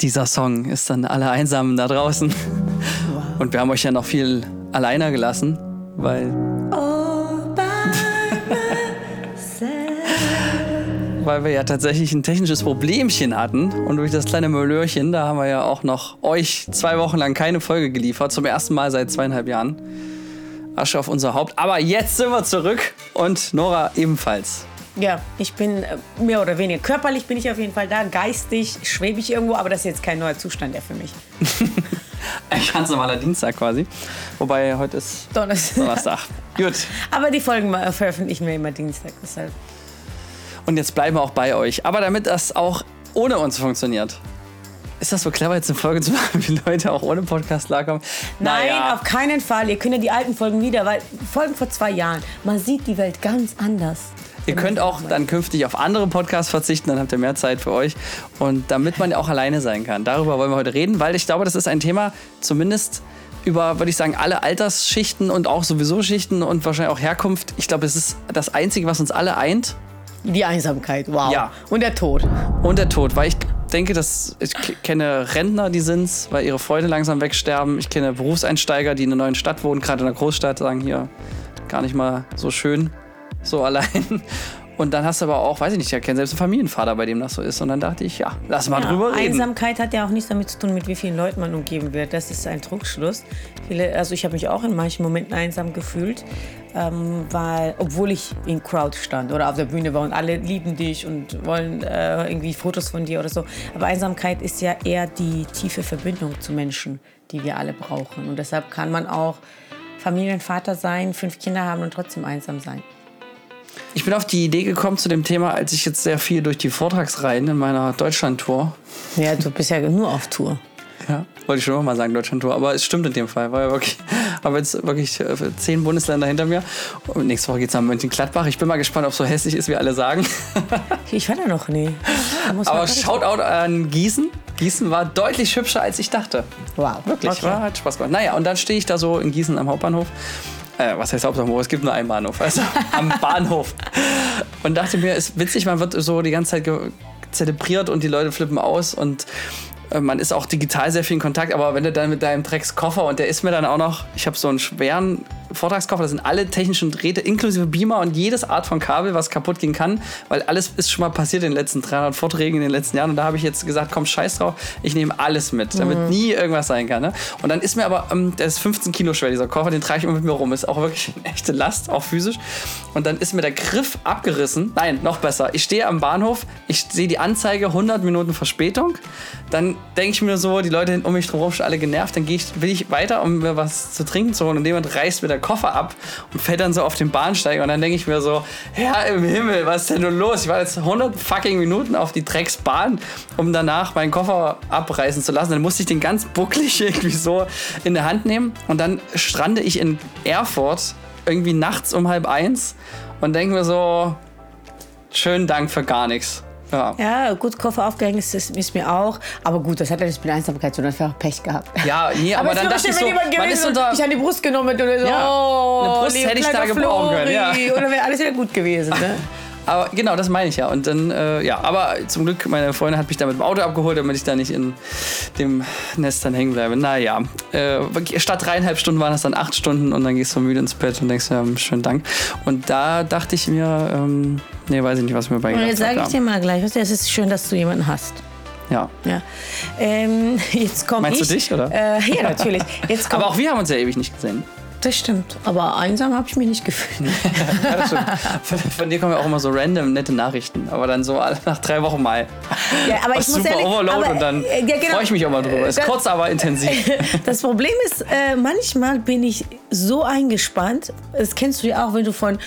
dieser Song ist dann alle Einsamen da draußen. Und wir haben euch ja noch viel alleiner gelassen, weil. weil wir ja tatsächlich ein technisches Problemchen hatten. Und durch das kleine Möllörchen, da haben wir ja auch noch euch zwei Wochen lang keine Folge geliefert. Zum ersten Mal seit zweieinhalb Jahren. Asche auf unser Haupt. Aber jetzt sind wir zurück und Nora ebenfalls. Ja, ich bin äh, mehr oder weniger körperlich bin ich auf jeden Fall da, geistig schwebe ich irgendwo, aber das ist jetzt kein neuer Zustand der für mich. Ein ganz normaler Dienstag quasi. Wobei heute ist Donnerstag. Donnerstag. Gut. Aber die Folgen veröffentlichen wir immer Dienstag, deshalb. Und jetzt bleiben wir auch bei euch. Aber damit das auch ohne uns funktioniert, ist das so clever, jetzt eine Folge zu machen, wie Leute auch ohne Podcast klarkommen? Nein, naja. auf keinen Fall. Ihr könnt ja die alten Folgen wieder, weil Folgen vor zwei Jahren, man sieht die Welt ganz anders. Ihr könnt auch dann künftig auf andere Podcasts verzichten, dann habt ihr mehr Zeit für euch. Und damit man auch alleine sein kann. Darüber wollen wir heute reden, weil ich glaube, das ist ein Thema, zumindest über, würde ich sagen, alle Altersschichten und auch sowieso Schichten und wahrscheinlich auch Herkunft. Ich glaube, es ist das Einzige, was uns alle eint. Die Einsamkeit, wow. Ja. Und der Tod. Und der Tod, weil ich denke, dass ich kenne Rentner, die sind's, weil ihre Freunde langsam wegsterben. Ich kenne Berufseinsteiger, die in einer neuen Stadt wohnen, gerade in einer Großstadt, sagen hier gar nicht mal so schön so allein. Und dann hast du aber auch, weiß ich nicht, ich kenne selbst einen Familienvater, bei dem das so ist. Und dann dachte ich, ja, lass mal ja, drüber reden. Einsamkeit hat ja auch nichts damit zu tun, mit wie vielen Leuten man umgeben wird. Das ist ein Trugschluss. Viele, also ich habe mich auch in manchen Momenten einsam gefühlt, ähm, weil, obwohl ich in Crowd stand oder auf der Bühne war und alle lieben dich und wollen äh, irgendwie Fotos von dir oder so. Aber Einsamkeit ist ja eher die tiefe Verbindung zu Menschen, die wir alle brauchen. Und deshalb kann man auch Familienvater sein, fünf Kinder haben und trotzdem einsam sein. Ich bin auf die Idee gekommen zu dem Thema, als ich jetzt sehr viel durch die Vortragsreihen in meiner Deutschland-Tour. Ja, du bist ja nur auf Tour. Ja, wollte ich schon immer mal sagen, Deutschland-Tour. Aber es stimmt in dem Fall. Ja wirklich, habe jetzt wirklich äh, zehn Bundesländer hinter mir. Und nächste Woche geht es nach Mönchengladbach. Ich bin mal gespannt, ob es so hässlich ist, wie alle sagen. ich war da noch nie. Aber Shoutout an Gießen. Gießen war deutlich hübscher, als ich dachte. Wow. Wirklich, okay. war, hat Spaß gemacht. Naja, und dann stehe ich da so in Gießen am Hauptbahnhof äh, was heißt Hauptbahnhof? Es gibt nur einen Bahnhof, also am Bahnhof. Und dachte mir, ist witzig, man wird so die ganze Zeit zelebriert und die Leute flippen aus und äh, man ist auch digital sehr viel in Kontakt, aber wenn du dann mit deinem Dreckskoffer und der ist mir dann auch noch, ich habe so einen schweren Vortragskoffer, da sind alle technischen Geräte inklusive Beamer und jedes Art von Kabel, was kaputt gehen kann, weil alles ist schon mal passiert in den letzten 300 Vorträgen in den letzten Jahren und da habe ich jetzt gesagt, komm, scheiß drauf, ich nehme alles mit, damit mhm. nie irgendwas sein kann. Ne? Und dann ist mir aber, ähm, der ist 15 Kilo schwer, dieser Koffer, den trage ich immer mit mir rum, ist auch wirklich eine echte Last, auch physisch. Und dann ist mir der Griff abgerissen, nein, noch besser, ich stehe am Bahnhof, ich sehe die Anzeige, 100 Minuten Verspätung, dann denke ich mir so, die Leute um mich drum schon alle genervt, dann ich, will ich weiter, um mir was zu trinken zu holen und jemand reißt mir der Koffer ab und fällt dann so auf den Bahnsteig und dann denke ich mir so, Herr im Himmel, was ist denn nun los? Ich war jetzt 100 fucking Minuten auf die Drecksbahn, um danach meinen Koffer abreißen zu lassen. Dann musste ich den ganz bucklig irgendwie so in der Hand nehmen und dann strande ich in Erfurt irgendwie nachts um halb eins und denke mir so, schönen Dank für gar nichts. Ja. ja, gut, Koffer aufgehängt ist, ist, mir auch. Aber gut, das hat ja nicht mit Einsamkeit zu tun, war Pech gehabt. Ja, nee, aber, aber dann dachte ich so, man ist unter... Ich an die Brust genommen und so, ja, oh, eine Brust hätte ich da gebrauchen können. Ja. Oder wäre alles wieder gut gewesen, ne? Aber genau, das meine ich ja. Und dann, äh, ja, aber zum Glück, meine Freundin hat mich da mit dem Auto abgeholt, damit ich da nicht in dem Nest dann hängen bleibe. Naja, äh, statt dreieinhalb Stunden waren das dann acht Stunden und dann gehst du müde ins Bett und denkst, ja, schönen Dank. Und da dachte ich mir, ähm, nee, weiß ich nicht, was mir bei Und jetzt sage ich dir mal gleich, es ist schön, dass du jemanden hast. Ja. ja. Ähm, jetzt komme Meinst ich. du dich, oder? Äh, ja, natürlich. Jetzt Aber auch wir haben uns ja ewig nicht gesehen. Das stimmt. Aber einsam habe ich mich nicht gefühlt. ja, von, von, dir kommen ja auch immer so random nette Nachrichten. Aber dann so nach drei Wochen mal. Ja, aber ich super muss ehrlich, Overload aber, und dann ja, genau. freue ich mich auch mal drüber. Ist das, kurz, aber intensiv. Das Problem ist, äh, manchmal bin ich so eingespannt. Das kennst du ja auch, wenn du von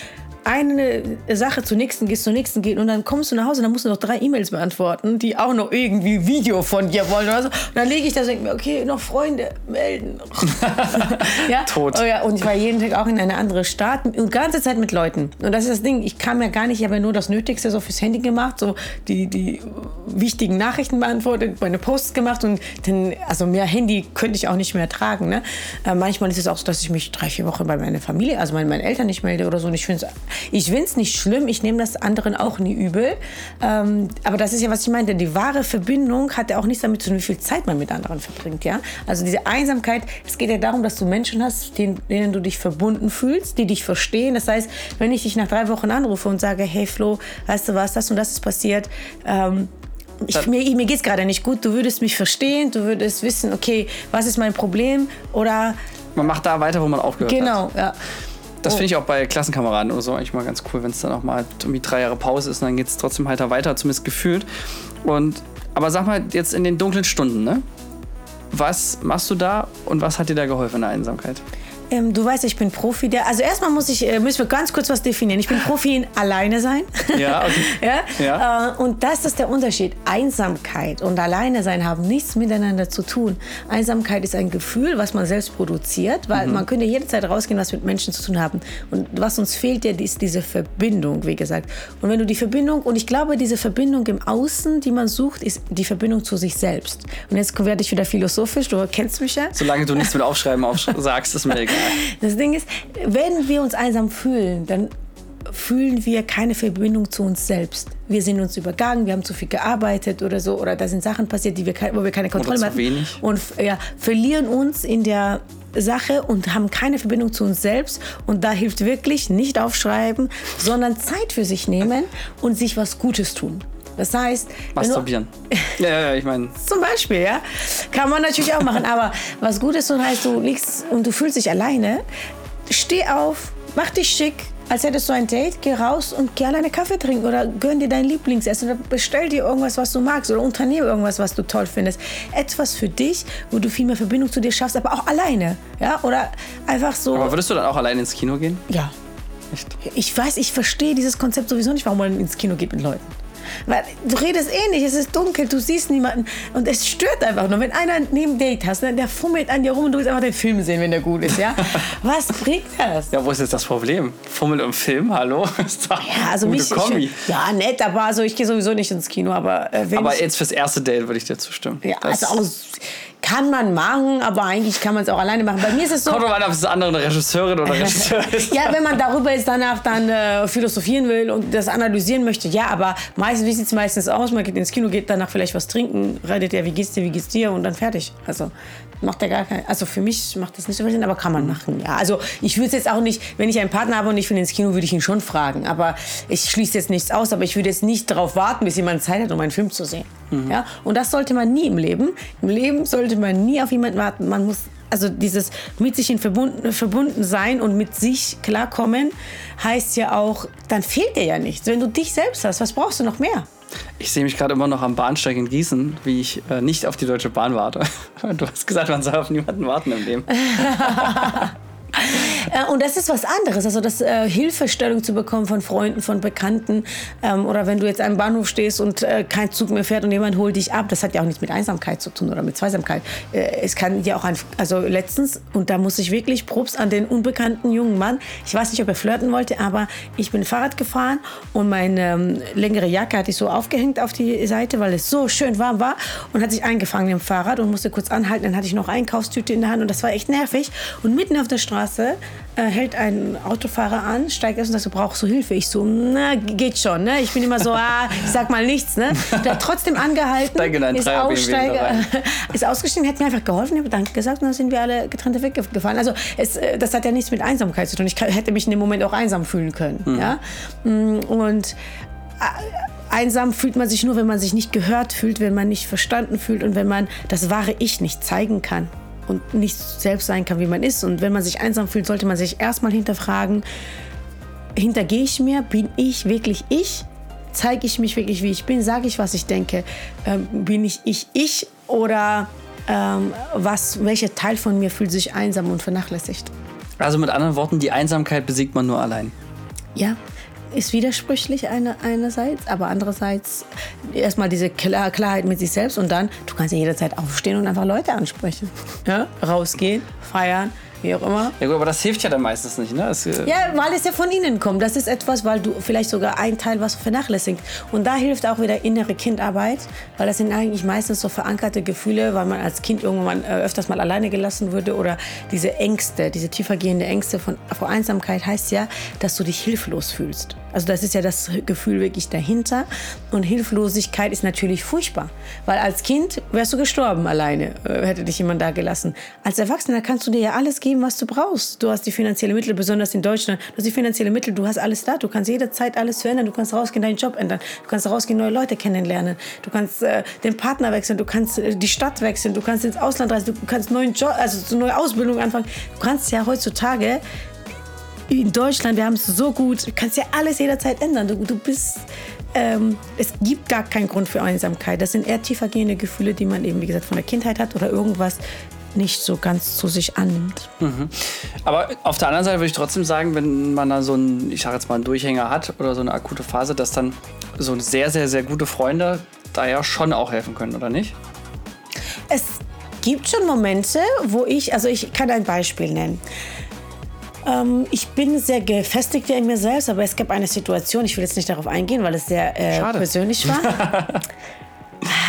eine Sache zur nächsten gehst, zur nächsten gehst und dann kommst du nach Hause und dann musst du noch drei E-Mails beantworten, die auch noch irgendwie Video von dir wollen oder so. Und dann lege ich da und denke mir, okay, noch Freunde melden. ja? Tot. Oh ja, und ich war jeden Tag auch in eine andere Stadt und die ganze Zeit mit Leuten. Und das ist das Ding, ich kam ja gar nicht, ich habe ja nur das Nötigste so fürs Handy gemacht, so die, die wichtigen Nachrichten beantwortet, meine Posts gemacht und dann, also mehr Handy könnte ich auch nicht mehr tragen. Ne? Äh, manchmal ist es auch so, dass ich mich drei, vier Wochen bei meiner Familie, also meinen, meinen Eltern nicht melde oder so. Und ich finde es Ich finde es nicht schlimm, ich nehme das anderen auch nie übel. Ähm, aber das ist ja, was ich meinte, die wahre Verbindung hat ja auch nichts damit zu tun, wie viel Zeit man mit anderen verbringt. Ja? Also diese Einsamkeit, es geht ja darum, dass du Menschen hast, denen, denen du dich verbunden fühlst, die dich verstehen. Das heißt, wenn ich dich nach drei Wochen anrufe und sage, hey Flo, weißt du was, das und das ist passiert, ähm, ich, mir, mir geht es gerade nicht gut, du würdest mich verstehen, du würdest wissen, okay, was ist mein Problem oder... Man macht da weiter, wo man aufgehört genau, hat. Genau, ja. Das finde ich auch bei Klassenkameraden oder so eigentlich mal ganz cool, wenn es dann auch mal irgendwie drei Jahre Pause ist und dann geht es trotzdem halt weiter, zumindest gefühlt. Und, aber sag mal, jetzt in den dunklen Stunden, ne? Was machst du da und was hat dir da geholfen in der Einsamkeit? Ähm, du weißt, ich bin Profi. Der, also erstmal muss ich, äh, müssen wir ganz kurz was definieren. Ich bin Profi in alleine sein. Ja, okay. ja? ja. Äh, und das ist der Unterschied. Einsamkeit und alleine sein haben nichts miteinander zu tun. Einsamkeit ist ein Gefühl, was man selbst produziert, weil mhm. man könnte jederzeit rausgehen, was mit Menschen zu tun haben. Und was uns fehlt, ja, ist diese Verbindung, wie gesagt. Und wenn du die Verbindung, und ich glaube, diese Verbindung im Außen, die man sucht, ist die Verbindung zu sich selbst. Und jetzt werde ich wieder philosophisch, du kennst mich ja. Solange du nichts mit Aufschreiben aufsch sagst, ist mir egal. Das Ding ist, wenn wir uns einsam fühlen, dann fühlen wir keine Verbindung zu uns selbst. Wir sind uns übergangen, wir haben zu viel gearbeitet oder so, oder da sind Sachen passiert, die wir, wo wir keine Kontrolle mehr haben. Und ja, verlieren uns in der Sache und haben keine Verbindung zu uns selbst. Und da hilft wirklich nicht aufschreiben, sondern Zeit für sich nehmen und sich was Gutes tun. Das heißt, masturbieren. ja, ja, ich meine. Zum Beispiel, ja. Kann man natürlich auch machen. Aber was gut ist, und heißt, du liegst und du fühlst dich alleine, steh auf, mach dich schick, als hättest du ein Date, geh raus und geh alleine Kaffee trinken oder gönn dir dein Lieblingsessen oder bestell dir irgendwas, was du magst oder unternehme irgendwas, was du toll findest. Etwas für dich, wo du viel mehr Verbindung zu dir schaffst, aber auch alleine. Ja? Oder einfach so. Aber würdest du dann auch alleine ins Kino gehen? Ja. Echt? Ich weiß, ich verstehe dieses Konzept sowieso nicht, warum man ins Kino geht mit Leuten. Weil du redest eh nicht, es ist dunkel, du siehst niemanden und es stört einfach nur. Wenn einer neben Date hast, ne, der fummelt an dir rum und du willst einfach den Film sehen, wenn der gut ist, ja? Was bringt das? Ja, wo ist jetzt das Problem? Fummel im Film, hallo? ja, also mich Kombi. Ja, nett, aber also ich gehe sowieso nicht ins Kino, aber äh, Aber jetzt fürs erste Date würde ich dir zustimmen. Ja, das also auch kann man machen, aber eigentlich kann man es auch alleine machen. Bei mir ist es so. Kommt an, ob es andere eine Regisseurin oder Regisseur ist. ja, wenn man darüber jetzt danach dann äh, philosophieren will und das analysieren möchte, ja, aber meistens, wie sieht es meistens aus? Man geht ins Kino, geht danach vielleicht was trinken, redet ja, wie geht's dir, wie geht's dir und dann fertig. Also macht ja gar kein, also für mich macht das nicht so viel Sinn, aber kann man machen. Ja, also ich würde jetzt auch nicht, wenn ich einen Partner habe und ich will ins Kino, würde ich ihn schon fragen. Aber ich schließe jetzt nichts aus, aber ich würde jetzt nicht darauf warten, bis jemand Zeit hat, um einen Film zu sehen. Mhm. Ja, und das sollte man nie im Leben. Im Leben sollte man nie auf jemanden warten. Man muss also dieses mit sich in verbunden, verbunden sein und mit sich klarkommen heißt ja auch, dann fehlt dir ja nichts. Wenn du dich selbst hast, was brauchst du noch mehr? Ich sehe mich gerade immer noch am Bahnsteig in Gießen, wie ich äh, nicht auf die Deutsche Bahn warte. Du hast gesagt, man soll auf niemanden warten im Leben. Äh, und das ist was anderes, also das äh, Hilfestellung zu bekommen von Freunden, von Bekannten ähm, oder wenn du jetzt am Bahnhof stehst und äh, kein Zug mehr fährt und jemand holt dich ab, das hat ja auch nichts mit Einsamkeit zu tun oder mit Zweisamkeit. Äh, es kann ja auch ein, also letztens und da muss ich wirklich Props an den unbekannten jungen Mann. Ich weiß nicht, ob er flirten wollte, aber ich bin Fahrrad gefahren und meine ähm, längere Jacke hatte ich so aufgehängt auf die Seite, weil es so schön warm war und hat sich eingefangen im Fahrrad und musste kurz anhalten. Dann hatte ich noch Einkaufstüte in der Hand und das war echt nervig und mitten auf der Straße Straße, äh, hält ein Autofahrer an, steigt aus und sagt, du brauchst du Hilfe. Ich so, na, geht schon. Ne? Ich bin immer so, ah, ich sag mal nichts. Ne? Der hat trotzdem angehalten, ist, Aussteiger, ist ausgestiegen, hat mir einfach geholfen, habe Danke gesagt und dann sind wir alle getrennte Wege gefahren. Also es, äh, das hat ja nichts mit Einsamkeit zu tun. Ich hätte mich in dem Moment auch einsam fühlen können. Mhm. Ja? Mm, und äh, einsam fühlt man sich nur, wenn man sich nicht gehört fühlt, wenn man nicht verstanden fühlt und wenn man das wahre Ich nicht zeigen kann und nicht selbst sein kann, wie man ist. Und wenn man sich einsam fühlt, sollte man sich erstmal hinterfragen, hintergehe ich mir, bin ich wirklich ich? Zeige ich mich wirklich, wie ich bin? Sage ich, was ich denke? Ähm, bin ich ich ich oder ähm, was, welcher Teil von mir fühlt sich einsam und vernachlässigt? Also mit anderen Worten, die Einsamkeit besiegt man nur allein. Ja, ist widersprüchlich eine, einerseits, aber andererseits erstmal diese Klar Klarheit mit sich selbst und dann, du kannst ja jederzeit aufstehen und einfach Leute ansprechen. Ja? Rausgehen, feiern, wie auch immer. Ja gut, aber das hilft ja dann meistens nicht, ne? Das, äh, Ja, weil es ja von innen kommt. Das ist etwas, weil du vielleicht sogar ein Teil was vernachlässigt. Und da hilft auch wieder innere Kindarbeit, weil das sind eigentlich meistens so verankerte Gefühle, weil man als Kind irgendwann äh, öfters mal alleine gelassen wurde oder diese Ängste, diese tiefergehende Ängste von, vor Einsamkeit heißt ja, dass du dich hilflos fühlst. Also das ist ja das Gefühl wirklich dahinter. Und Hilflosigkeit ist natürlich furchtbar, weil als Kind wärst du gestorben alleine, äh, hätte dich jemand da gelassen. Als Erwachsener kannst du dir ja alles geben, was du brauchst. Du hast die finanziellen Mittel, besonders in Deutschland. Du hast die finanziellen Mittel, du hast alles da. Du kannst jederzeit alles verändern. Du kannst rausgehen, deinen Job ändern. Du kannst rausgehen, neue Leute kennenlernen. Du kannst äh, den Partner wechseln. Du kannst äh, die Stadt wechseln. Du kannst ins Ausland reisen. Du kannst neuen Job, also so neue Ausbildung anfangen. Du kannst ja heutzutage in Deutschland, wir haben es so gut, du kannst ja alles jederzeit ändern. Du, du bist, ähm, es gibt gar keinen Grund für Einsamkeit. Das sind eher tiefergehende Gefühle, die man eben, wie gesagt, von der Kindheit hat oder irgendwas nicht so ganz zu sich annimmt. Aber auf der anderen Seite würde ich trotzdem sagen, wenn man da so einen, ich sage jetzt mal, einen Durchhänger hat oder so eine akute Phase, dass dann so sehr, sehr, sehr gute Freunde da ja schon auch helfen können, oder nicht? Es gibt schon Momente, wo ich, also ich kann ein Beispiel nennen. Ähm, ich bin sehr gefestigt in mir selbst, aber es gab eine Situation, ich will jetzt nicht darauf eingehen, weil es sehr äh, persönlich war.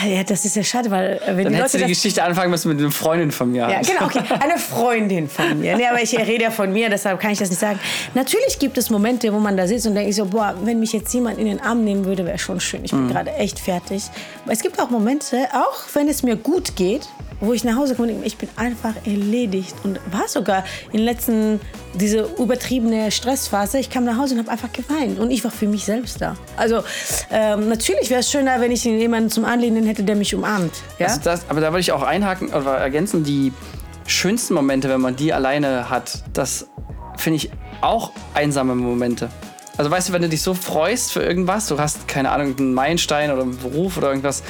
Ja, das ist ja schade, weil äh, wenn Dann die hättest Leute du die Geschichte anfangen müssen mit einer Freundin von mir. Ja, genau, okay. Eine Freundin von mir. Nee, aber ich rede ja von mir, deshalb kann ich das nicht sagen. Natürlich gibt es Momente, wo man da sitzt und denkt so, boah, wenn mich jetzt jemand in den Arm nehmen würde, wäre schon schön. Ich bin gerade echt fertig. Aber es gibt auch Momente, auch wenn es mir gut geht, wo ich nach Hause komme und denke, ich bin einfach erledigt. Und war sogar in den letzten, diese übertriebene Stressphase, ich kam nach Hause und habe einfach geweint. Und ich war für mich selbst da. Also ähm, natürlich wäre es schöner, wenn ich jemanden zum Anlehnen hätte, der mich umarmt. Ja? Also das, aber da würde ich auch einhaken oder ergänzen, die schönsten Momente, wenn man die alleine hat, das finde ich auch einsame Momente. Also weißt du, wenn du dich so freust für irgendwas, du hast, keine Ahnung, einen Meilenstein oder einen Beruf oder irgendwas,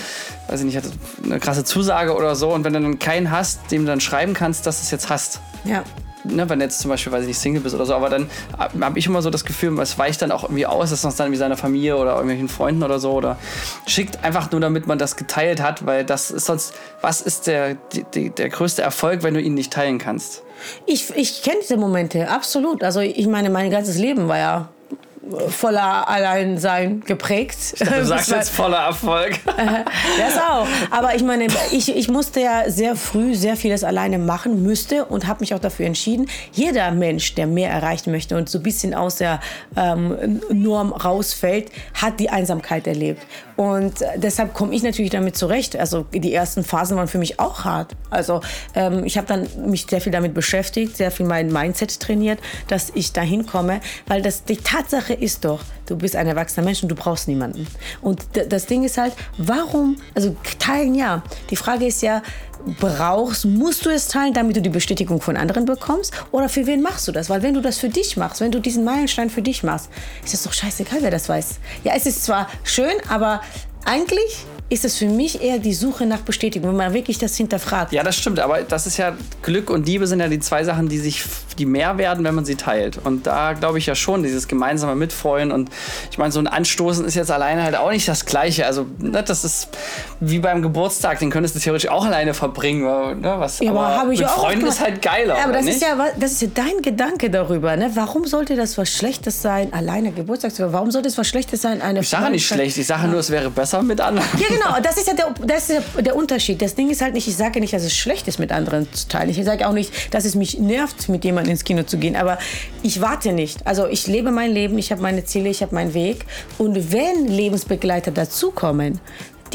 weiß ich nicht, hatte eine krasse Zusage oder so und wenn du dann keinen hast, dem du dann schreiben kannst, dass du es jetzt hast. ja. Ne, wenn du jetzt zum Beispiel, weiß ich nicht, Single bist oder so, aber dann habe ich immer so das Gefühl, es weicht dann auch irgendwie aus, dass man es dann irgendwie seiner Familie oder irgendwelchen Freunden oder so oder schickt einfach nur, damit man das geteilt hat, weil das ist sonst, was ist der, die, der größte Erfolg, wenn du ihn nicht teilen kannst? Ich, ich kenne diese Momente, absolut. Also ich meine, mein ganzes Leben war ja voller Alleinsein geprägt. Du sagst jetzt voller Erfolg. Das auch. Aber ich meine, ich, ich musste ja sehr früh sehr vieles alleine machen, müsste und habe mich auch dafür entschieden. Jeder Mensch, der mehr erreichen möchte und so ein bisschen aus der ähm, Norm rausfällt, hat die Einsamkeit erlebt. Und äh, deshalb komme ich natürlich damit zurecht. Also die ersten Phasen waren für mich auch hart. Also ähm, ich habe dann mich sehr viel damit beschäftigt, sehr viel mein Mindset trainiert, dass ich dahin komme, weil das die Tatsache ist doch, du bist ein erwachsener Mensch und du brauchst niemanden. Und das Ding ist halt, warum, also teilen ja. Die Frage ist ja, brauchst, musst du es teilen, damit du die Bestätigung von anderen bekommst? Oder für wen machst du das? Weil wenn du das für dich machst, wenn du diesen Meilenstein für dich machst, ist es doch scheißegal, wer das weiß. Ja, es ist zwar schön, aber eigentlich ist es für mich eher die Suche nach Bestätigung, wenn man wirklich das hinterfragt. Ja, das stimmt, aber das ist ja, Glück und Liebe sind ja die zwei Sachen, die sich, die mehr werden, wenn man sie teilt. Und da glaube ich ja schon, dieses gemeinsame Mitfreuen und ich meine, so ein Anstoßen ist jetzt alleine halt auch nicht das Gleiche. Also, ne, das ist wie beim Geburtstag, den könntest du theoretisch auch alleine verbringen. Ne, was, Ja, aber ich mit Freunden ist halt geiler. Ja, aber das ist ja, das ist ja dein Gedanke darüber. Ne? Warum sollte das was Schlechtes sein, alleine Geburtstag zu? Warum sollte es was Schlechtes sein, eine ich sage nicht schlecht, ich sage nur, es wäre besser mit anderen. Ja, genau. Das ist ja der, das ist der Unterschied. Das Ding ist halt nicht, ich sage nicht, dass es schlecht ist, mit anderen zu teilen. Ich sage auch nicht, dass es mich nervt, mit jemandem ins Kino zu gehen. Aber ich warte nicht. Also ich lebe mein Leben, ich habe meine Ziele, ich habe meinen Weg. Und wenn Lebensbegleiter dazukommen,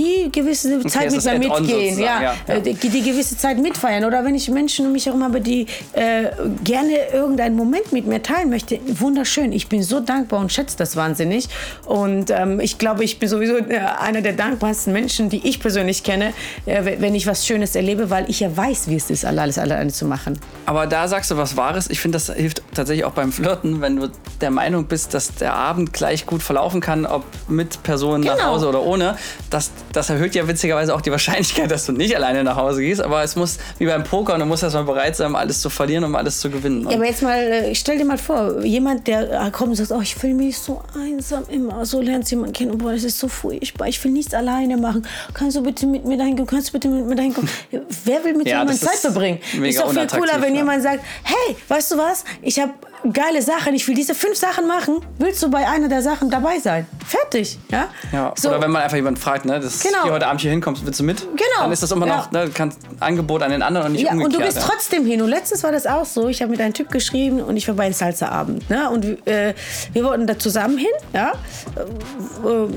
die gewisse Zeit mit mir mitgehen, ja, ja, äh, Die, die gewisse Zeit mitfeiern oder wenn ich Menschen um mich herum habe, die äh, gerne irgendeinen Moment mit mir teilen möchte, wunderschön. Ich bin so dankbar und schätze das wahnsinnig und ähm, ich glaube, ich bin sowieso äh, einer der dankbarsten Menschen, die ich persönlich kenne, äh, wenn ich was Schönes erlebe, weil ich ja weiß, wie es ist, alles alleine zu machen. Aber da sagst du was Wahres. Ich finde, das hilft tatsächlich auch beim Flirten, wenn du der Meinung bist, dass der Abend gleich gut verlaufen kann, ob mit Personen nach Genau. Hause oder ohne, dass das erhöht ja witzigerweise auch die Wahrscheinlichkeit, dass du nicht alleine nach Hause gehst. Aber es muss, wie beim Poker, und du musst erstmal bereit sein, um alles zu verlieren, um alles zu gewinnen. Ja, aber jetzt mal, äh, stell dir mal vor, jemand, der äh, kommt und sagt, oh, ich fühle mich so einsam immer. So lernst du jemanden kennen, boah, das ist so furchtbar, ich will nichts alleine machen. Kannst du bitte mit mir dahin kommen? Kannst du bitte mit mir dahin kommen? Wer will mit Ja, jemandem Zeit verbringen? Ist doch viel cooler, wenn ja. jemand sagt, hey, weißt du was, ich habe geile Sachen, ich will diese fünf Sachen machen. Willst du bei einer der Sachen dabei sein? Fertig, ja? Ja, So. Oder wenn man einfach jemanden fragt, ne, das, Genau. hier heute Abend hier hinkommst, willst du mit? Genau. Dann ist das immer noch, Ja. ne, kannst Angebot an den anderen und nicht Ja, umgekehrt. und du gehst ja. trotzdem hin. Und letztens war das auch so. Ich habe mit einem Typ geschrieben und ich war bei einem Salsa-Abend. Ne? Und äh, wir wollten da zusammen hin. Ja? Äh, äh,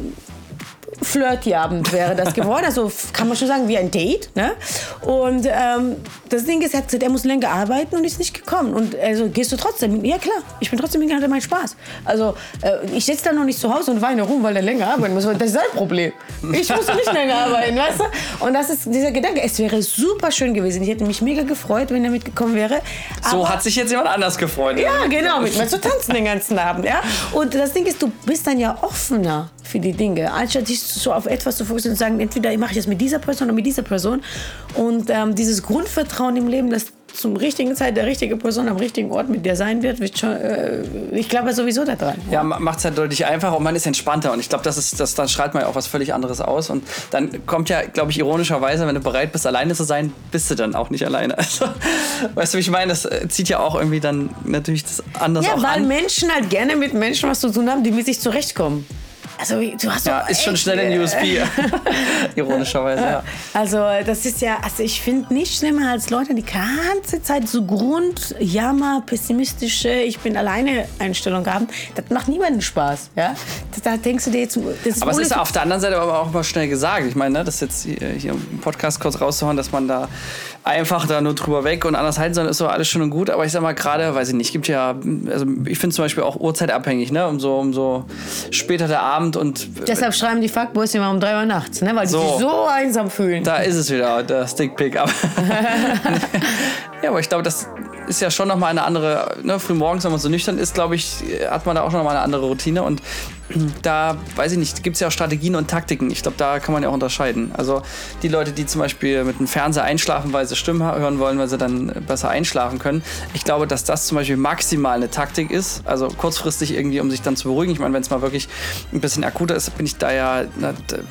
Flirty-Abend wäre das geworden. Also kann man schon sagen, wie ein Date. Ne? Und ähm, das Ding ist, er hat gesagt, er muss länger arbeiten und ist nicht gekommen. Und also gehst du trotzdem? Ja klar, ich bin trotzdem hingegangen, hatte meinen Spaß. Also äh, ich sitze da noch nicht zu Hause und weine rum, weil er länger arbeiten muss. Das ist sein Problem. Ich muss nicht länger arbeiten, weißt du? Und das ist dieser Gedanke. Es wäre super schön gewesen. Ich hätte mich mega gefreut, wenn er mitgekommen wäre. So hat sich jetzt jemand anders gefreut. ja, genau, mit mir zu tanzen den ganzen Abend. Ja? Und das Ding ist, du bist dann ja offener für die Dinge, anstatt dich so auf etwas zu fokussieren und sagen, entweder mache ich das mit dieser Person oder mit dieser Person. Und ähm, dieses Grundvertrauen im Leben, dass zum richtigen Zeit der richtige Person am richtigen Ort mit dir sein wird, wird schon, äh, ich glaube sowieso daran. Ja, macht es halt deutlich einfacher und man ist entspannter. Und ich glaube, das ist, das, dann strahlt man ja auch was völlig anderes aus. Und dann kommt ja, glaube ich, ironischerweise, wenn du bereit bist, alleine zu sein, bist du dann auch nicht alleine. Also, weißt du, wie ich meine? Das äh, zieht ja auch irgendwie dann natürlich das anders Ja, auch weil an. Menschen halt gerne mit Menschen was zu tun haben, die mit sich zurechtkommen. Also du hast Ja, doch ist schon schnell ein äh, USB. Ironischerweise, ja. Also das ist ja, also ich finde nicht schlimmer als Leute, die ganze Zeit so Grundjammer, pessimistische, ich bin alleine Einstellung haben. Das macht niemanden Spaß, ja. Da denkst du dir jetzt, das Aber es ist auf der anderen Seite aber auch mal schnell gesagt. Ich meine, ne, das jetzt hier, hier im Podcast kurz rauszuhauen, dass man da einfach da nur drüber weg und anders halten soll, ist so alles schön und gut. Aber ich sag mal gerade, weiß ich nicht, gibt ja, also ich finde zum Beispiel auch uhrzeitabhängig, ne? Umso, umso später der Abend und Deshalb schreiben die Fuckboys immer um 3 Uhr nachts, ne? weil die So. sich so einsam fühlen. da ist es wieder, der Stickpick. Aber ja, aber ich glaube, das ist ja schon nochmal eine andere, ne, frühmorgens, wenn man so nüchtern ist, glaube ich, hat man da auch nochmal eine andere Routine und da, weiß ich nicht, gibt es ja auch Strategien und Taktiken. Ich glaube, da kann man ja auch unterscheiden. Also die Leute, die zum Beispiel mit dem Fernseher einschlafen, weil sie Stimmen hören wollen, weil sie dann besser einschlafen können. Ich glaube, dass das zum Beispiel maximal eine Taktik ist. Also kurzfristig irgendwie, um sich dann zu beruhigen. Ich meine, wenn es mal wirklich ein bisschen akuter ist, bin ich da ja,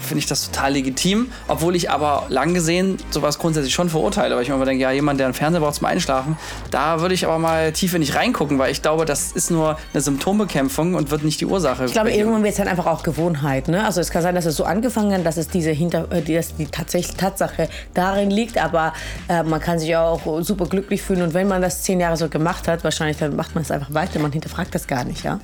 finde ich das total legitim. Obwohl ich aber lang gesehen sowas grundsätzlich schon verurteile. Weil ich mir immer denke, ja, jemand, der einen Fernseher braucht zum Einschlafen, da würde ich aber mal tiefer nicht reingucken, weil ich glaube, das ist nur eine Symptombekämpfung und wird nicht die Ursache. Ich glaube, irgendwann wird es dann einfach auch Gewohnheit. Ne? Also es kann sein, dass es so angefangen hat, dass es diese Hinter, äh, dass die tatsächlich Tatsache darin liegt, aber äh, man kann sich auch super glücklich fühlen und wenn man das zehn Jahre so gemacht hat, wahrscheinlich dann macht man es einfach weiter. Man hinterfragt das gar nicht, ja.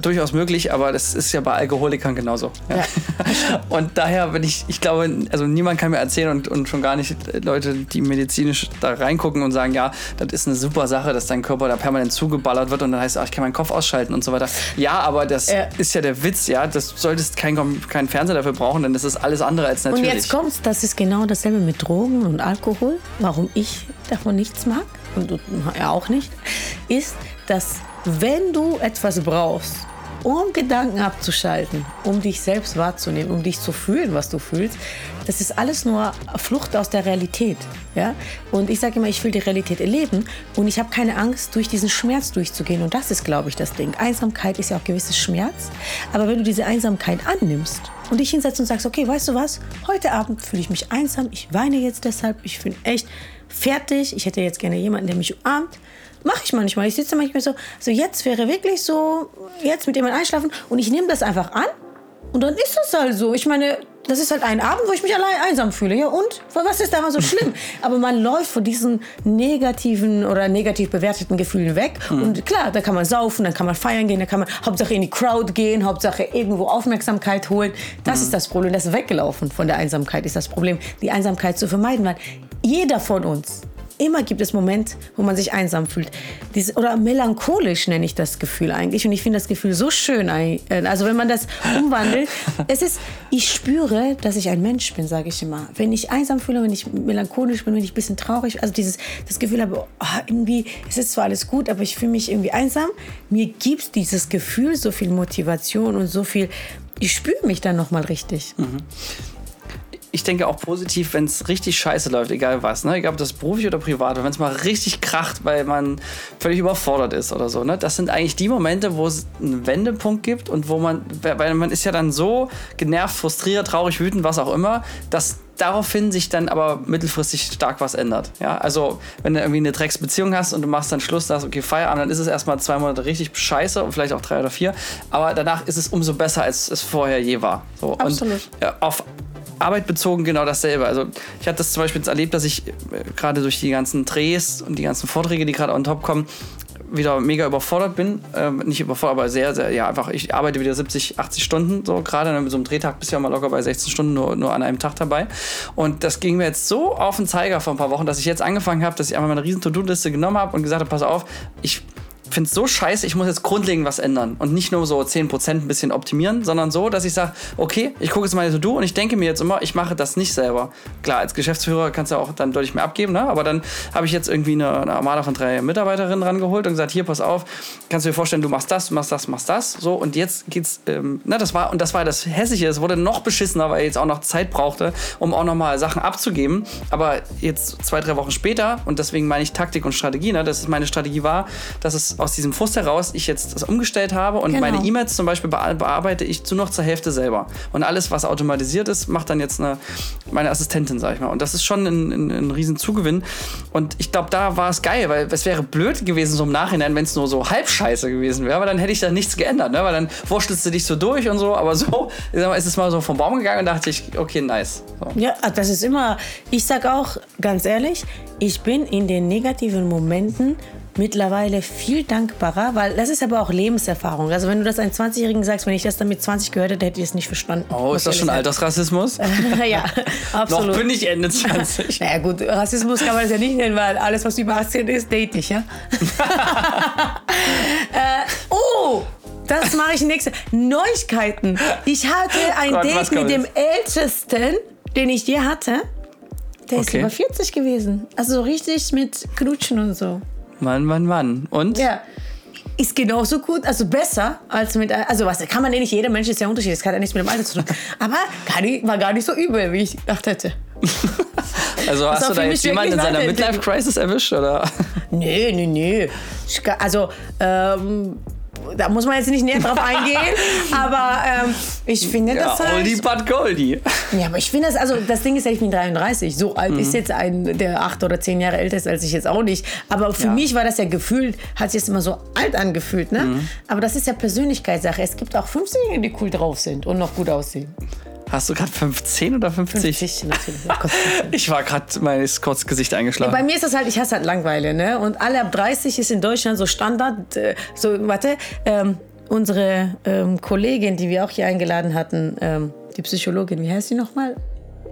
Durchaus möglich, aber das ist ja bei Alkoholikern genauso. Ja. Und daher bin ich, ich glaube, also niemand kann mir erzählen und, und schon gar nicht Leute, die medizinisch da reingucken und sagen, ja, das ist eine super Sache, dass dein Körper da permanent zugeballert wird und dann heißt, ach, ich kann meinen Kopf ausschalten und so weiter. Ja, aber das Ja. ist ja der Witz, ja. Das solltest kein, keinen Fernseher dafür brauchen, denn das ist alles andere als natürlich. Und jetzt kommt's, das ist genau dasselbe mit Drogen und Alkohol. Warum ich davon nichts mag und du ja auch nicht, ist, dass wenn du etwas brauchst, um Gedanken abzuschalten, um dich selbst wahrzunehmen, um dich zu fühlen, was du fühlst, das ist alles nur Flucht aus der Realität. Ja? Und ich sage immer, ich will die Realität erleben und ich habe keine Angst, durch diesen Schmerz durchzugehen. Und das ist, glaube ich, das Ding. Einsamkeit ist ja auch gewisses Schmerz. Aber wenn du diese Einsamkeit annimmst und dich hinsetzt und sagst, okay, weißt du was, heute Abend fühle ich mich einsam, ich weine jetzt deshalb, ich bin echt fertig, ich hätte jetzt gerne jemanden, der mich umarmt. Mache ich manchmal. Ich sitze manchmal so, so jetzt wäre wirklich so, jetzt mit jemandem einschlafen und ich nehme das einfach an und dann ist es halt so. Ich meine, das ist halt ein Abend, wo ich mich allein einsam fühle. Ja, und? Was ist daran so schlimm? Aber man läuft von diesen negativen oder negativ bewerteten Gefühlen weg. Und klar, da kann man saufen, dann kann man feiern gehen, da kann man Hauptsache in die Crowd gehen, Hauptsache irgendwo Aufmerksamkeit holen. Das ist das Problem. Das Weggelaufen von der Einsamkeit ist das Problem, die Einsamkeit zu vermeiden. Weil jeder von uns Immer gibt es Momente, wo man sich einsam fühlt. Diese, oder melancholisch nenne ich das Gefühl eigentlich. Und ich finde das Gefühl so schön. äh, Also wenn man das umwandelt. es ist, ich spüre, dass ich ein Mensch bin, sage ich immer. Wenn ich einsam fühle, wenn ich melancholisch bin, wenn ich ein bisschen traurig, also dieses, das Gefühl habe, oh, irgendwie, es ist zwar alles gut, aber ich fühle mich irgendwie einsam. Mir gibt dieses Gefühl so viel Motivation und so viel, ich spüre mich dann nochmal richtig. Ich denke auch positiv, wenn es richtig scheiße läuft, egal was, ne? egal ob das beruflich oder privat, wenn es mal richtig kracht, weil man völlig überfordert ist oder so. Ne? Das sind eigentlich die Momente, wo es einen Wendepunkt gibt und wo man, weil man ist ja dann so genervt, frustriert, traurig, wütend, was auch immer, dass daraufhin sich dann aber mittelfristig stark was ändert. Ja, also wenn du irgendwie eine Drecksbeziehung hast und du machst dann Schluss, sagst, okay, Feierabend, dann ist es erstmal zwei Monate richtig scheiße und vielleicht auch drei oder vier, aber danach ist es umso besser, als es vorher je war. So, Absolut. Und, ja, auf Arbeit bezogen genau dasselbe. Also ich hatte das zum Beispiel jetzt erlebt, dass ich äh, gerade durch die ganzen Drehs und die ganzen Vorträge, die gerade on top kommen, wieder mega überfordert bin. Ähm, nicht überfordert, aber sehr, sehr, ja, einfach, ich arbeite wieder 70, 80 Stunden so gerade. Mit so einem Drehtag bist du ja mal locker bei 16 Stunden nur, nur an einem Tag dabei. Und das ging mir jetzt so auf den Zeiger vor ein paar Wochen, dass ich jetzt angefangen habe, dass ich einfach meine riesen To-Do-Liste genommen habe und gesagt habe, pass auf, ich finde es so scheiße, ich muss jetzt grundlegend was ändern. Und nicht nur so 10% ein bisschen optimieren, sondern so, dass ich sage, okay, ich gucke jetzt mal To-Do und ich denke mir jetzt immer, ich mache das nicht selber. Klar, als Geschäftsführer kannst du auch dann deutlich mehr abgeben, ne? aber dann habe ich jetzt irgendwie eine, eine Armada von drei Mitarbeiterinnen rangeholt und gesagt, hier, pass auf, kannst du dir vorstellen, du machst das, du machst das, machst das. So, und jetzt geht's, ähm, na, das war, und das war das Hässliche, es wurde noch beschissener, weil ich jetzt auch noch Zeit brauchte, um auch nochmal Sachen abzugeben. Aber jetzt zwei, drei Wochen später, und deswegen meine ich Taktik und Strategie, ne, dass meine Strategie war, dass es aus diesem Frust heraus ich jetzt das umgestellt habe und Genau. meine E-Mails zum Beispiel bea- bearbeite ich zu noch zur Hälfte selber. Und alles, was automatisiert ist, macht dann jetzt eine, meine Assistentin, sag ich mal. Und das ist schon ein, ein, ein riesen Zugewinn. Und ich glaube, da war es geil, weil es wäre blöd gewesen, so im Nachhinein, wenn es nur so halb scheiße gewesen wäre, aber dann hätte ich da nichts geändert, ne? weil dann wurstelst du dich so durch und so, aber so mal, ist es mal so vom Baum gegangen und dachte ich, okay, nice. So. Ja, das ist immer, ich sag auch ganz ehrlich, ich bin in den negativen Momenten mittlerweile viel dankbarer, weil das ist aber auch Lebenserfahrung. Also wenn du das einem 20-Jährigen sagst, wenn ich das dann mit 20 gehört hätte, hätte ich es nicht verstanden. Oh, ist das schon Altersrassismus? ja, absolut. Noch bin ich Ende 20. Naja gut, Rassismus kann man das ja nicht nennen, weil alles, was über 18 ist, date ich, ja? äh, oh, das mache ich nächste. Neuigkeiten. Ich hatte ein Gott, Date mit dem jetzt? Ältesten, den ich je hatte. Der ist Okay. über 40 gewesen. Also so richtig mit Knutschen und so. Mann, Mann, Mann. Und? Ja. Ist genauso gut, also besser als mit, also was, kann man eh nicht, jeder Mensch ist ja unterschiedlich, das hat ja nichts mit dem Alter zu tun. Aber gar nicht, war gar nicht so übel, wie ich gedacht hätte. Also hast auch du da jetzt jemanden in seiner. Midlife-Crisis erwischt? Oder? Nee, nee, nee. Ich ga- Also, ähm, da muss man jetzt nicht näher drauf eingehen, aber ähm, ich finde Ja, das halt. Oldie but Goldie. Ja, aber ich finde das, also das Ding ist ja, ich bin 33. So alt Mhm. ist jetzt ein, der acht oder zehn Jahre älter ist als ich jetzt auch nicht. Aber für Ja. mich war das ja gefühlt, hat sich jetzt immer so alt angefühlt, ne? Mhm. Aber das ist ja Persönlichkeitssache. Es gibt auch 15-Jährige, die cool drauf sind und noch gut aussehen. Hast du gerade 15 oder 50? 50 natürlich. Oh. Ich war gerade, mein kurz Gesicht eingeschlagen. Bei mir ist das halt, ich hasse halt Langeweile, ne? Und alle ab 30 ist in Deutschland so Standard. Äh, so, warte, ähm, unsere ähm, Kollegin, die wir auch hier eingeladen hatten, ähm, die Psychologin, wie heißt sie nochmal?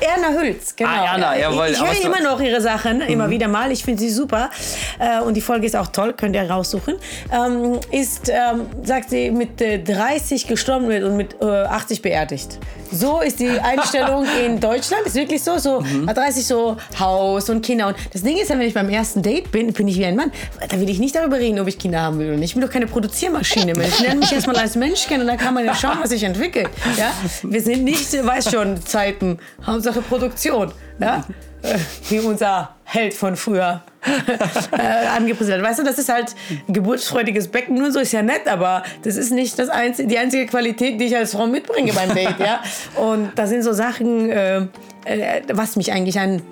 Erna Hülz, genau. Ah, Erna, jawohl. Ich, ich höre immer noch ihre Sachen, immer wieder mal. Ich finde sie super. Äh, und die Folge ist auch toll, könnt ihr raussuchen. Ähm, ist, ähm, sagt sie, mit äh, 30 gestorben wird und mit äh, 80 beerdigt. So ist die Einstellung in Deutschland. Ist wirklich so. So Mhm. hat 30 so Haus und Kinder. Und das Ding ist ja, wenn ich beim ersten Date bin, bin ich wie ein Mann. Da will ich nicht darüber reden, ob ich Kinder haben will oder nicht. Ich bin doch keine Produziermaschine mehr. Ich lerne mich erstmal als Mensch kennen und dann kann man ja schauen, was sich entwickelt. Ja? Wir sind nicht, weiß schon, Zeiten. Hauptsache Produktion. Ja? Äh, Wie unser Held von früher äh, angepriesen hat. Weißt du, das ist halt ein geburtsfreudiges Becken und so, ist ja nett, aber das ist nicht das einzige, die einzige Qualität, die ich als Frau mitbringe beim Date. Ja? Und das sind so Sachen, äh, äh, was mich eigentlich an,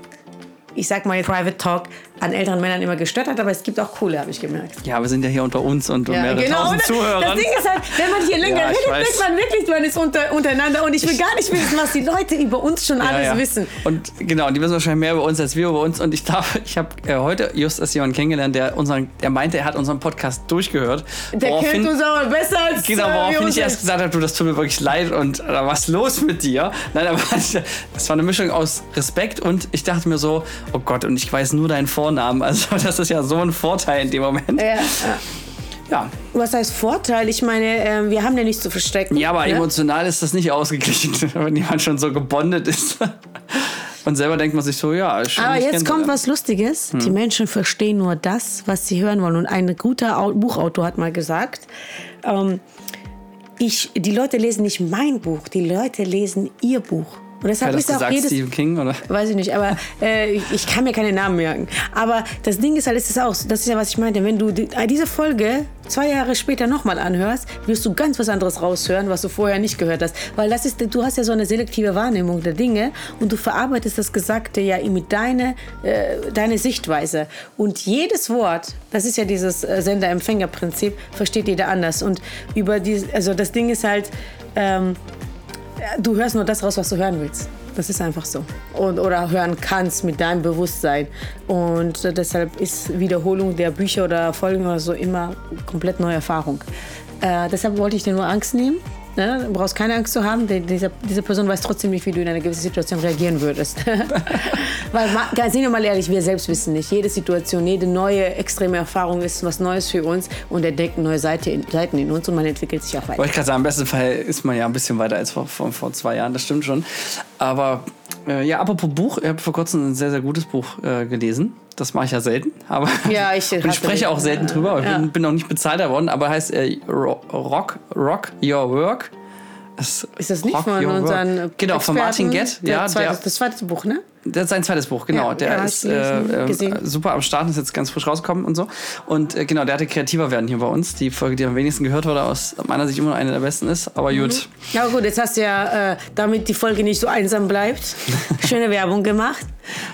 ich sag mal, Private Talk an älteren Männern immer gestört hat, aber es gibt auch coole, habe ich gemerkt. ja, wir sind ja hier unter uns und Ja, mehrere genau. tausend Zuhörern. das Ding ist halt, wenn man hier länger Ja, redet, denkt man wirklich, man ist unter, untereinander und ich will gar nicht wissen, was die Leute über uns schon alles ja, ja. wissen. Und genau, die wissen wahrscheinlich mehr über uns als wir über uns. Und ich darf, ich habe äh, heute just erst jemanden kennengelernt, der unseren, der meinte, er hat unseren Podcast durchgehört. Der Woraufhin- kennt uns aber besser als Genau, äh, woraufhin ich erst gesagt habe, du, das tut mir wirklich leid und äh, was ist los mit dir? Nein, aber das war eine Mischung aus Respekt und ich dachte mir so, oh Gott, und ich weiß nur deinen Vornamen. Also das ist ja so ein Vorteil in dem Moment. Ja, ja. Was heißt Vorteil? Ich meine, äh, wir haben ja nichts zu verstecken. ja aber ne? emotional ist das nicht ausgeglichen, wenn jemand schon so gebondet ist. Und selber denkt man sich so, ja, schön. Aber jetzt kommt was Lustiges. Die Menschen verstehen nur das, was sie hören wollen. Und ein guter Au- Buchautor hat mal gesagt, ähm, ich, die Leute lesen nicht mein Buch, die Leute lesen ihr Buch. Und deshalb Wer hat das ist auch gesagt, jedes, Stephen King? Oder? Weiß ich nicht, aber äh, ich, ich kann mir keine Namen merken. Aber das Ding ist halt, ist es auch, das ist ja, was ich meinte, wenn du die, äh, diese Folge zwei Jahre später nochmal anhörst, wirst du ganz was anderes raushören, was du vorher nicht gehört hast. Weil das ist, du hast ja so eine selektive Wahrnehmung der Dinge und du verarbeitest das Gesagte ja mit deiner äh, deine Sichtweise. Und jedes Wort, das ist ja dieses äh, Sender-Empfänger-Prinzip, versteht jeder anders. Und über die, also das Ding ist halt, ähm, du hörst nur das raus, was du hören willst. Das ist einfach so. Und, oder hören kannst mit deinem Bewusstsein. Und deshalb ist Wiederholung der Bücher oder Folgen oder so immer komplett neue Erfahrung. Äh, deshalb wollte ich dir nur Angst nehmen. Ne? Du brauchst keine Angst zu haben, denn diese, diese Person weiß trotzdem nicht, wie du in einer gewissen Situation reagieren würdest. Weil, sind wir mal ehrlich, wir selbst wissen nicht. Jede Situation, jede neue extreme Erfahrung ist was Neues für uns und entdeckt neue Seite Seiten in uns und man entwickelt sich auch weiter. Wollte ich gerade sagen, im besten Fall ist man ja ein bisschen weiter als vor, vor, vor zwei Jahren, das stimmt schon. Aber äh, ja, apropos Buch, ich habe vor kurzem ein sehr, sehr gutes Buch äh, gelesen. Das mache ich ja selten. Aber Ja, ich und ich spreche auch selten drüber. Ich ja. bin, bin auch nicht bezahlt worden, aber heißt äh, Ro- Rock, Rock Your Work. Das Ist das nicht Rock von unseren Work. Genau, von Martin Experten? Gett. Ja, zweite, der, das zweite Buch, ne? der ist sein zweites Buch, genau. Ja, der ja, ist äh, gesehen. äh, super am Start, ist jetzt ganz frisch rausgekommen und so. Und äh, genau, der hatte kreativer werden hier bei uns. Die Folge, die am wenigsten gehört wurde, aus meiner Sicht immer noch eine der besten ist. Aber Mhm. gut. Ja gut, jetzt hast du ja, äh, damit die Folge nicht so einsam bleibt, schöne Werbung gemacht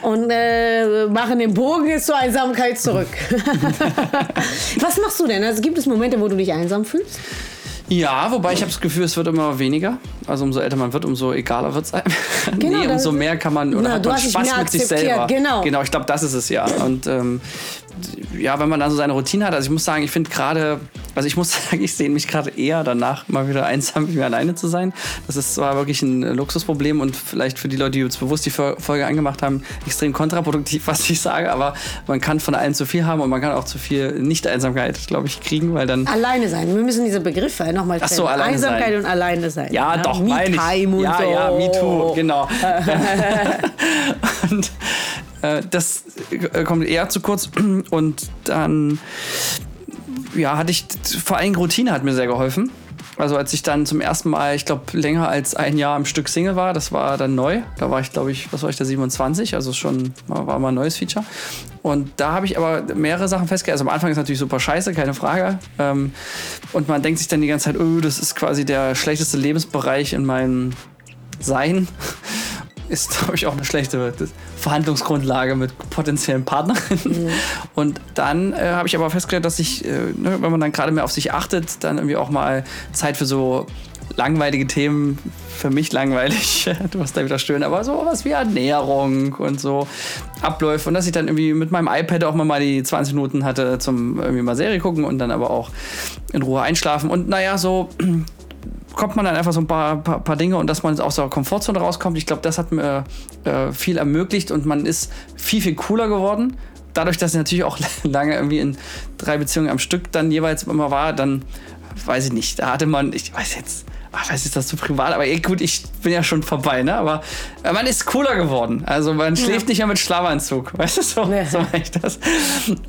und äh, machen den Bogen jetzt zur Einsamkeit zurück. Was machst du denn? Also gibt es Momente, wo du dich einsam fühlst? Ja, wobei ich habe das Gefühl, es wird immer weniger. Also umso älter man wird, umso egaler wird es einem. Genau, nee, umso mehr kann man oder Na, hat man Spaß mit sich selber. genau. Genau, ich glaube, das ist es ja. Und ähm, ja, wenn man dann so seine Routine hat, also ich muss sagen, ich finde gerade, also ich muss sagen, ich sehne mich gerade eher danach, mal wieder einsam mit mir alleine zu sein. Das ist zwar wirklich ein Luxusproblem und vielleicht für die Leute, die jetzt bewusst die Fol- Folge angemacht haben, extrem kontraproduktiv, was ich sage, aber man kann von allem zu viel haben und man kann auch zu viel Nicht-Einsamkeit, glaube ich, kriegen, weil dann Alleine sein. Wir müssen diese Begriffe nochmal Ach so, alleine Einsamkeit sein. und alleine sein. Ja, doch, meine ich. Und ja, so. ja, me too, genau. und äh, das äh, kommt eher zu kurz. Und dann, ja, hatte ich, vor allem Routine hat mir sehr geholfen. Also als ich dann zum ersten Mal, ich glaube, länger als ein Jahr am Stück Single war, das war dann neu. Da war ich, glaube ich, was war ich da, 27, also schon war mal ein neues Feature. Und da habe ich aber mehrere Sachen festgestellt. Also am Anfang ist natürlich super scheiße, keine Frage. Ähm, und man denkt sich dann die ganze Zeit, oh, das ist quasi der schlechteste Lebensbereich in meinem Sein. Ist, glaube ich, auch eine schlechte Verhandlungsgrundlage mit potenziellen Partnerinnen. Und dann äh, habe ich aber festgestellt, dass ich, äh, ne, wenn man dann gerade mehr auf sich achtet, dann irgendwie auch mal Zeit für so langweilige Themen, für mich langweilig, du musst da wieder stören, aber so was wie Ernährung und so Abläufe. Und dass ich dann irgendwie mit meinem iPad auch mal, mal die 20 Minuten hatte zum irgendwie mal Serie gucken und dann aber auch in Ruhe einschlafen. Und naja, so kommt man dann einfach so ein paar, paar, paar Dinge und dass man aus der Komfortzone rauskommt. Ich glaube, das hat mir äh, viel ermöglicht und man ist viel, viel cooler geworden. Dadurch, dass ich natürlich auch lange irgendwie in drei Beziehungen am Stück dann jeweils immer war, dann weiß ich nicht, da hatte man, ich weiß jetzt, ach, weiß ist das zu privat, aber eh, gut, ich bin ja schon vorbei, ne? Aber äh, man ist cooler geworden. Also man schläft nicht mehr mit Schlafanzug, weißt du so, Ja. so meine ich das.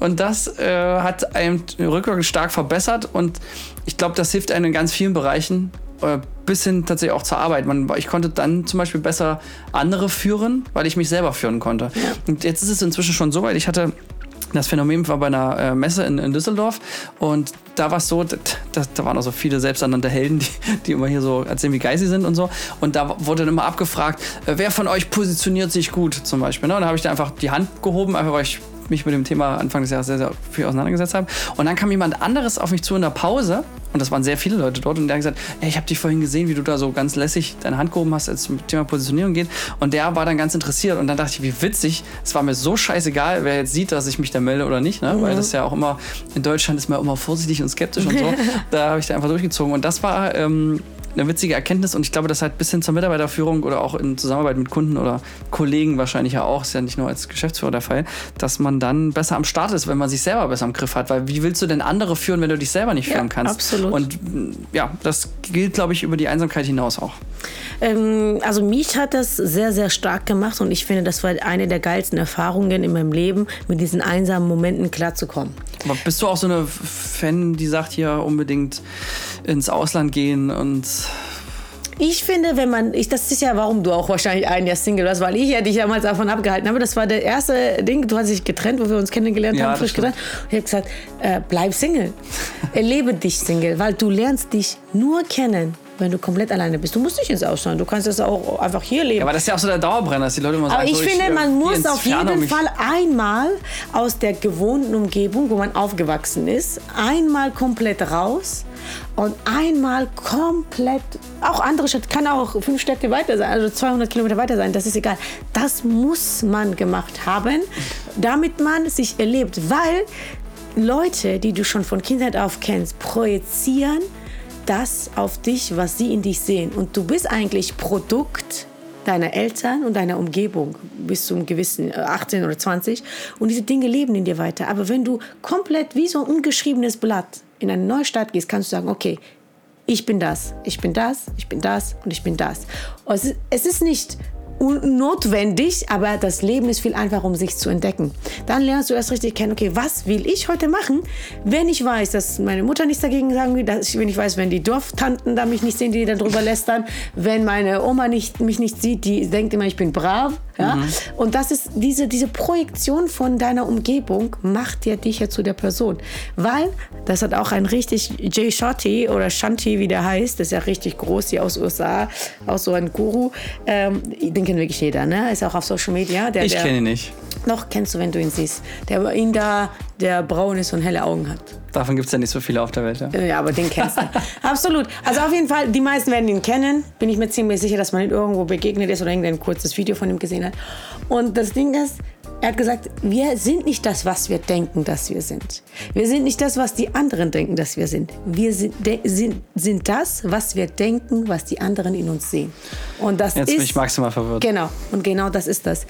Und das äh, hat einem rückwirkend stark verbessert und ich glaube, das hilft einem in ganz vielen Bereichen äh, bis hin tatsächlich auch zur Arbeit. Man, ich konnte dann zum Beispiel besser andere führen, weil ich mich selber führen konnte. Und jetzt ist es inzwischen schon so weit, ich hatte das Phänomen war bei einer äh, Messe in, in Düsseldorf und da war es so, da, da, waren auch so viele selbsternannte Helden, die, die immer hier so erzählen, wie geil sie sind und so. Und da wurde dann immer abgefragt, äh, wer von euch positioniert sich gut zum Beispiel. Ne? Und da habe ich dann einfach die Hand gehoben, einfach weil ich mich mit dem Thema Anfang des Jahres sehr, sehr viel auseinandergesetzt habe. Und dann kam jemand anderes auf mich zu in der Pause und das waren sehr viele Leute dort und der hat gesagt, hey, ich habe dich vorhin gesehen, wie du da so ganz lässig deine Hand gehoben hast, als es zum Thema Positionierung geht. Und der war dann ganz interessiert und dann dachte ich, wie witzig, es war mir so scheißegal, wer jetzt sieht, dass ich mich da melde oder nicht, ne? weil das ja auch immer, in Deutschland ist man immer vorsichtig und skeptisch und so. da habe ich da einfach durchgezogen und das war... Ähm, eine witzige Erkenntnis und ich glaube, das hat bis hin zur Mitarbeiterführung oder auch in Zusammenarbeit mit Kunden oder Kollegen wahrscheinlich ja auch, ist ja nicht nur als Geschäftsführer der Fall, dass man dann besser am Start ist, wenn man sich selber besser im Griff hat. Weil wie willst du denn andere führen, wenn du dich selber nicht Ja, führen kannst? absolut. Und ja, das gilt, glaube ich, über die Einsamkeit hinaus auch. Ähm, also mich hat das sehr, sehr stark gemacht und ich finde, das war eine der geilsten Erfahrungen in meinem Leben, mit diesen einsamen Momenten klarzukommen. Aber bist du auch so eine Fan, die sagt hier unbedingt ins Ausland gehen und Ich finde, wenn man, ich, das ist ja, warum du auch wahrscheinlich ein Jahr Single warst, weil ich ja dich damals davon abgehalten habe. Das war der erste Ding, du hast dich getrennt, wo wir uns kennengelernt Ja, haben, frisch getrennt. Und ich habe gesagt, äh, bleib Single. Erlebe dich Single, weil du lernst dich nur kennen, wenn du komplett alleine bist. Du musst nicht ins Ausland, du kannst das auch einfach hier leben. Ja, aber das ist ja auch so der Dauerbrenner, dass die Leute immer sagen, Aber ich so, finde, äh, man muss auf jeden Fall einmal aus der gewohnten Umgebung, wo man aufgewachsen ist, einmal komplett raus und einmal komplett, auch andere Städte, kann auch fünf Städte weiter sein, also 200 Kilometer weiter sein, das ist egal. Das muss man gemacht haben, damit man sich erlebt, weil Leute, die du schon von Kindheit auf kennst, projizieren das auf dich, was sie in dich sehen. Und du bist eigentlich Produkt deiner Eltern und deiner Umgebung bis zum gewissen äh, 18 oder 20. Und diese Dinge leben in dir weiter. Aber wenn du komplett wie so ein ungeschriebenes Blatt in eine neue Stadt gehst, kannst du sagen, okay, ich bin das, ich bin das, ich bin das und ich bin das. Es ist nicht notwendig, aber das Leben ist viel einfacher, um sich zu entdecken. Dann lernst du erst richtig kennen, okay, was will ich heute machen, wenn ich weiß, dass meine Mutter nichts dagegen sagen will, dass ich, wenn ich weiß, wenn die Dorftanten da mich nicht sehen, die darüber lästern, wenn meine Oma nicht, mich nicht sieht, die denkt immer, ich bin brav. Ja? Und das ist diese, diese Projektion von deiner Umgebung macht ja dich ja zu der Person. Weil, das hat auch ein richtig Jay Shanti oder Shanti, wie der heißt, das ist ja richtig groß hier aus USA, auch so ein Guru. Ähm, den kennt wirklich jeder, ne? Ist auch auf Social Media. Der, Ich kenne ihn nicht. Noch kennst du, wenn du ihn siehst. Der ihn da, der braun ist und helle Augen hat. Davon gibt es ja nicht so viele auf der Welt. Ja. Ja, aber den kennst du. Absolut. Also auf jeden Fall, die meisten werden ihn kennen. Bin ich mir ziemlich sicher, dass man ihn irgendwo begegnet ist oder irgendein kurzes Video von ihm gesehen hat. Und das Ding ist, er hat gesagt, wir sind nicht das, was wir denken, dass wir sind. Wir sind nicht das, was die anderen denken, dass wir sind. Wir sind, sind, sind das, was wir denken, was die anderen in uns sehen. Und das Jetzt ist bin ich maximal verwirrt. Genau. Und genau das ist das.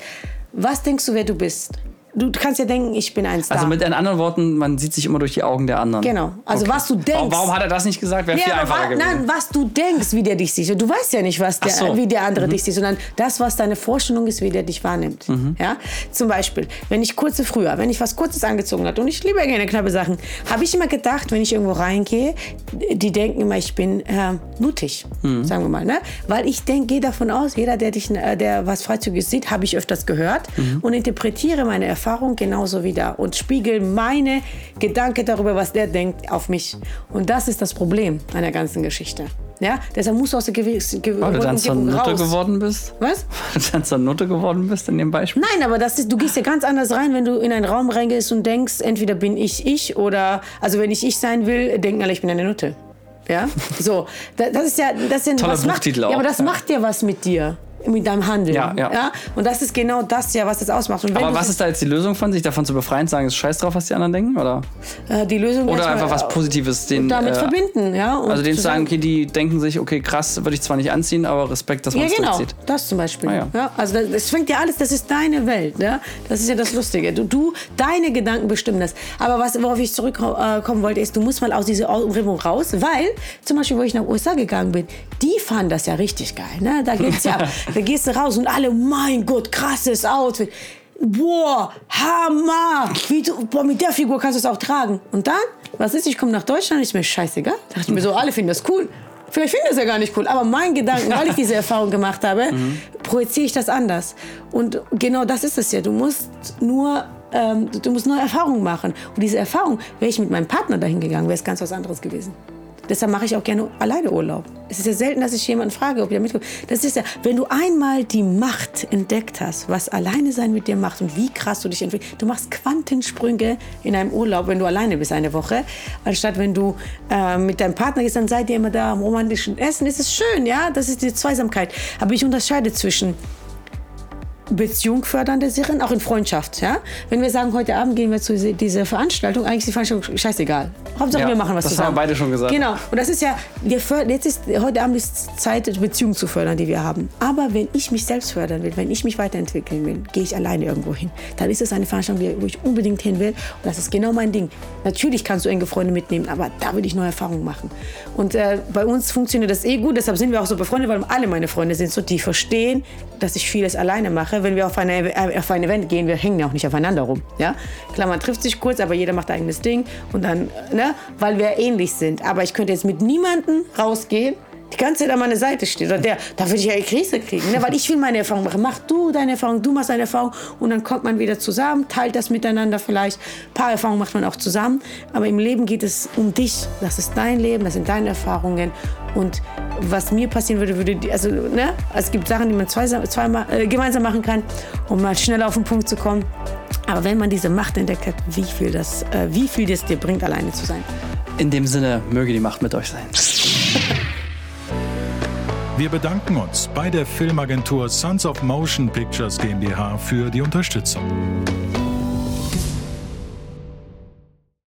Was denkst du, wer du bist? Du kannst ja denken, ich bin ein Star. Also mit anderen Worten, man sieht sich immer durch die Augen der anderen. Genau. Also was du denkst. Warum, warum hat er das nicht gesagt? Wäre viel Ja, aber einfacher gewesen. nein, was du denkst, wie der dich sieht. Du weißt ja nicht, was der, so. Mhm. wie der andere dich sieht, sondern das, was deine Vorstellung ist, wie der dich wahrnimmt. Mhm. Ja? Zum Beispiel, wenn ich kurze früher, wenn ich was Kurzes angezogen hatte und ich liebe gerne knappe Sachen, habe ich immer gedacht, wenn ich irgendwo reingehe, die denken immer, ich bin äh, mutig, Mhm. sagen wir mal. Ne? Weil ich denke, gehe davon aus, jeder, der, dich, äh, der was Freizügiges sieht, habe ich öfters gehört Mhm. und interpretiere meine Erfahrung genauso wieder und spiegel meine Gedanken darüber, was der denkt, auf mich. Und das ist das Problem an der ganzen Geschichte. Ja? Deshalb musst du aus der Gewiss, Ge Weil du dann zur Nutte geworden bist? Was? Weil du dann zur Nutte geworden bist in dem Beispiel? Nein, aber das ist, du gehst ja ganz anders rein, wenn du in einen Raum reingehst und denkst, entweder bin ich ich oder, also wenn ich ich sein will, denken alle, ich bin eine Nutte. Ja, so, da- das ist ja, das ist ja, Toller was macht, Buchtitel ja, auch, aber das ja. macht ja was mit dir, mit deinem Handeln. Ja, ja. Und das ist genau das ja, was das ausmacht. Aber was ist da jetzt die Lösung von, sich davon zu befreien, zu sagen, es ist scheiß drauf, was die anderen denken? Oder, äh, die Lösung oder einfach was äh, Positives? Den, damit äh, verbinden, ja. Und Also denen zu sagen, okay, die denken sich, okay, krass, würde ich zwar nicht anziehen, aber Respekt, dass man Ja, es genau. durchzieht. Das zum Beispiel. Ah, ja. ja. also das, das fängt ja alles, das ist deine Welt. Ja? Das ist ja das Lustige. Du, du, deine Gedanken bestimmen das. Aber was, worauf ich zurückkommen wollte, ist, du musst mal aus dieser Umgebung raus, weil zum Beispiel, wo ich nach USA gegangen bin, die fanden das ja richtig geil. Ne? Da, geht's ja, da gehst du raus und alle, mein Gott, krasses Outfit. Boah, Hammer! Wie du, boah, mit der Figur kannst du es auch tragen. Und dann, was ist, ich komme nach Deutschland, ist mir scheißegal. Da dachte ich mir so, alle finden das cool. Vielleicht finden das ja gar nicht cool, aber mein Gedanken, weil ich diese Erfahrung gemacht habe, projiziere ich das anders. Und genau das ist es ja. Du musst nur, ähm, du musst nur Erfahrungen machen. Und diese Erfahrung, wäre ich mit meinem Partner dahin gegangen, wäre es ganz was anderes gewesen. Deshalb mache ich auch gerne alleine Urlaub. Es ist ja selten, dass ich jemanden frage, ob der mitkommt. Das ist ja, wenn du einmal die Macht entdeckt hast, was alleine sein mit dir macht und wie krass du dich entwickelst. Du machst Quantensprünge in einem Urlaub, wenn du alleine bist eine Woche, anstatt wenn du äh, mit deinem Partner gehst, dann seid ihr immer da am romantischen Essen. Es ist schön, ja, das ist die Zweisamkeit. Aber ich unterscheide zwischen Beziehung fördernde Sachen, auch in Freundschaft. Ja? Wenn wir sagen, heute Abend gehen wir zu diese- dieser Veranstaltung, eigentlich ist die Veranstaltung scheißegal. Hauptsache, Ja, wir machen was das zusammen. haben wir beide schon gesagt. Genau. Und das ist ja, jetzt ist, heute Abend ist Zeit, Beziehungen zu fördern, die wir haben. Aber wenn ich mich selbst fördern will, wenn ich mich weiterentwickeln will, gehe ich alleine irgendwo hin. Dann ist es eine Veranstaltung, wo ich unbedingt hin will. Und das ist genau mein Ding. Natürlich kannst du enge Freunde mitnehmen, aber da will ich neue Erfahrungen machen. Und äh, bei uns funktioniert das eh gut, deshalb sind wir auch so befreundet, weil alle meine Freunde sind so, die verstehen, dass ich vieles alleine mache. Wenn wir auf, eine, äh, auf ein Event gehen, wir hängen ja auch nicht aufeinander rum. Ja? Klar, man trifft sich kurz, aber jeder macht eigenes Ding. Und dann, äh, ne? weil wir ähnlich sind. Aber ich könnte jetzt mit niemandem rausgehen, die ganze Zeit an meiner Seite steht. Oder der, da würde ich ja eine Krise kriegen. Ne? Weil ich will meine Erfahrung machen. Mach du deine Erfahrung, du machst deine Erfahrung. Und dann kommt man wieder zusammen, teilt das miteinander vielleicht. Ein paar Erfahrungen macht man auch zusammen. Aber im Leben geht es um dich. Das ist dein Leben, das sind deine Erfahrungen. Und was mir passieren würde, würde, also, ne? Es gibt Sachen, die man zweimal, zweimal äh, gemeinsam machen kann, um mal schneller auf den Punkt zu kommen. Aber wenn man diese Macht entdeckt hat, wie viel das, äh, wie viel das dir bringt, alleine zu sein. In dem Sinne, möge die Macht mit euch sein. Wir bedanken uns bei der Filmagentur Sons of Motion Pictures GmbH für die Unterstützung.